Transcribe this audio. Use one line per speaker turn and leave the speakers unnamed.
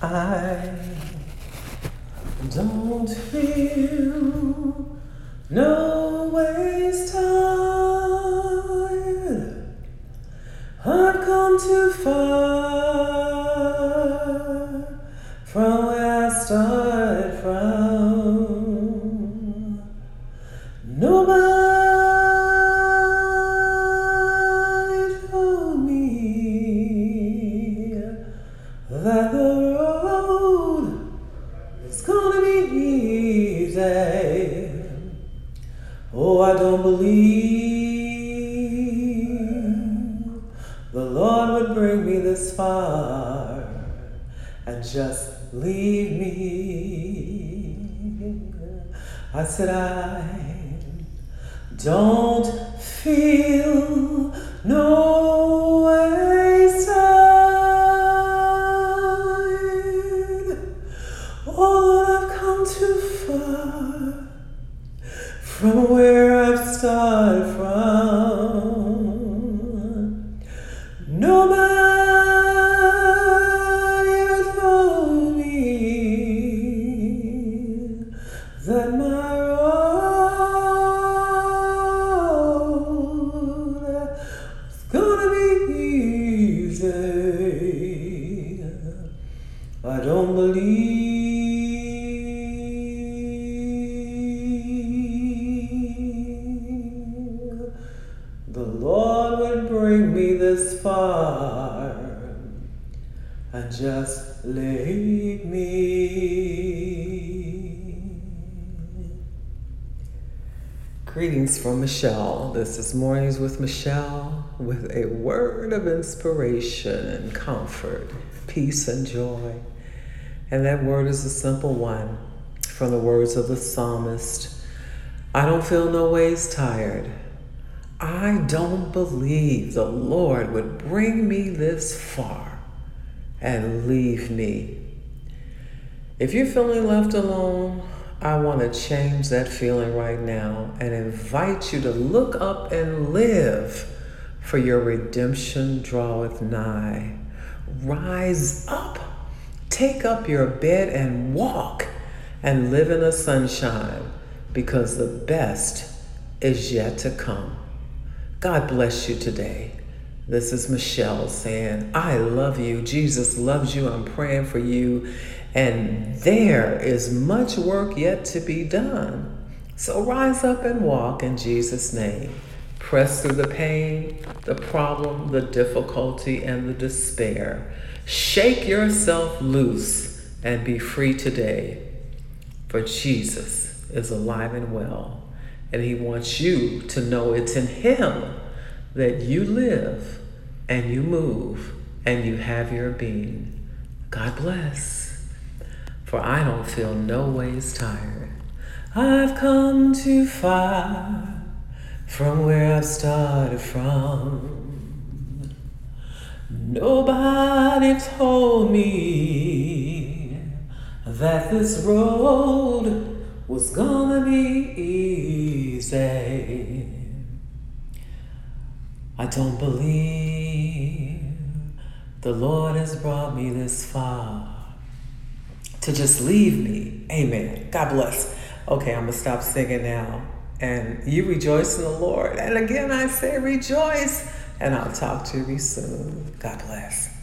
I don't feel no ways tired. I've come too far from where I started from. Nobody told me that the Oh, I don't believe the Lord would bring me this far and just leave me. I said, I don't feel no started from. Nobody ever told me that my road was gonna be easy. I don't believe bring me this far and just leave me. Greetings from Michelle. This is Mornings with Michelle with a word of inspiration and comfort, peace and joy. And that word is a simple one from the words of the psalmist I don't feel no ways tired. I don't believe the Lord would bring me this far and leave me. If you're feeling left alone, I want to change that feeling right now and invite you to look up and live, for your redemption draweth nigh. Rise up, take up your bed and walk, and live in the sunshine, because the best is yet to come. God bless you today. This is Michelle saying, I love you. Jesus loves you. I'm praying for you. And there is much work yet to be done. So rise up and walk in Jesus' name. Press through the pain, the problem, the difficulty, and the despair. Shake yourself loose and be free today. For Jesus is alive and well. And he wants you to know it's in him that you live and you move and you have your being. God bless. For I don't feel no ways tired. I've come too far from where I've started from. Nobody told me that this road was gonna be easy. I don't believe the Lord has brought me this far to just leave me. Amen. God bless. Okay, I'm gonna stop singing now. And you rejoice in the Lord. And again, I say rejoice. And I'll talk to you soon. God bless.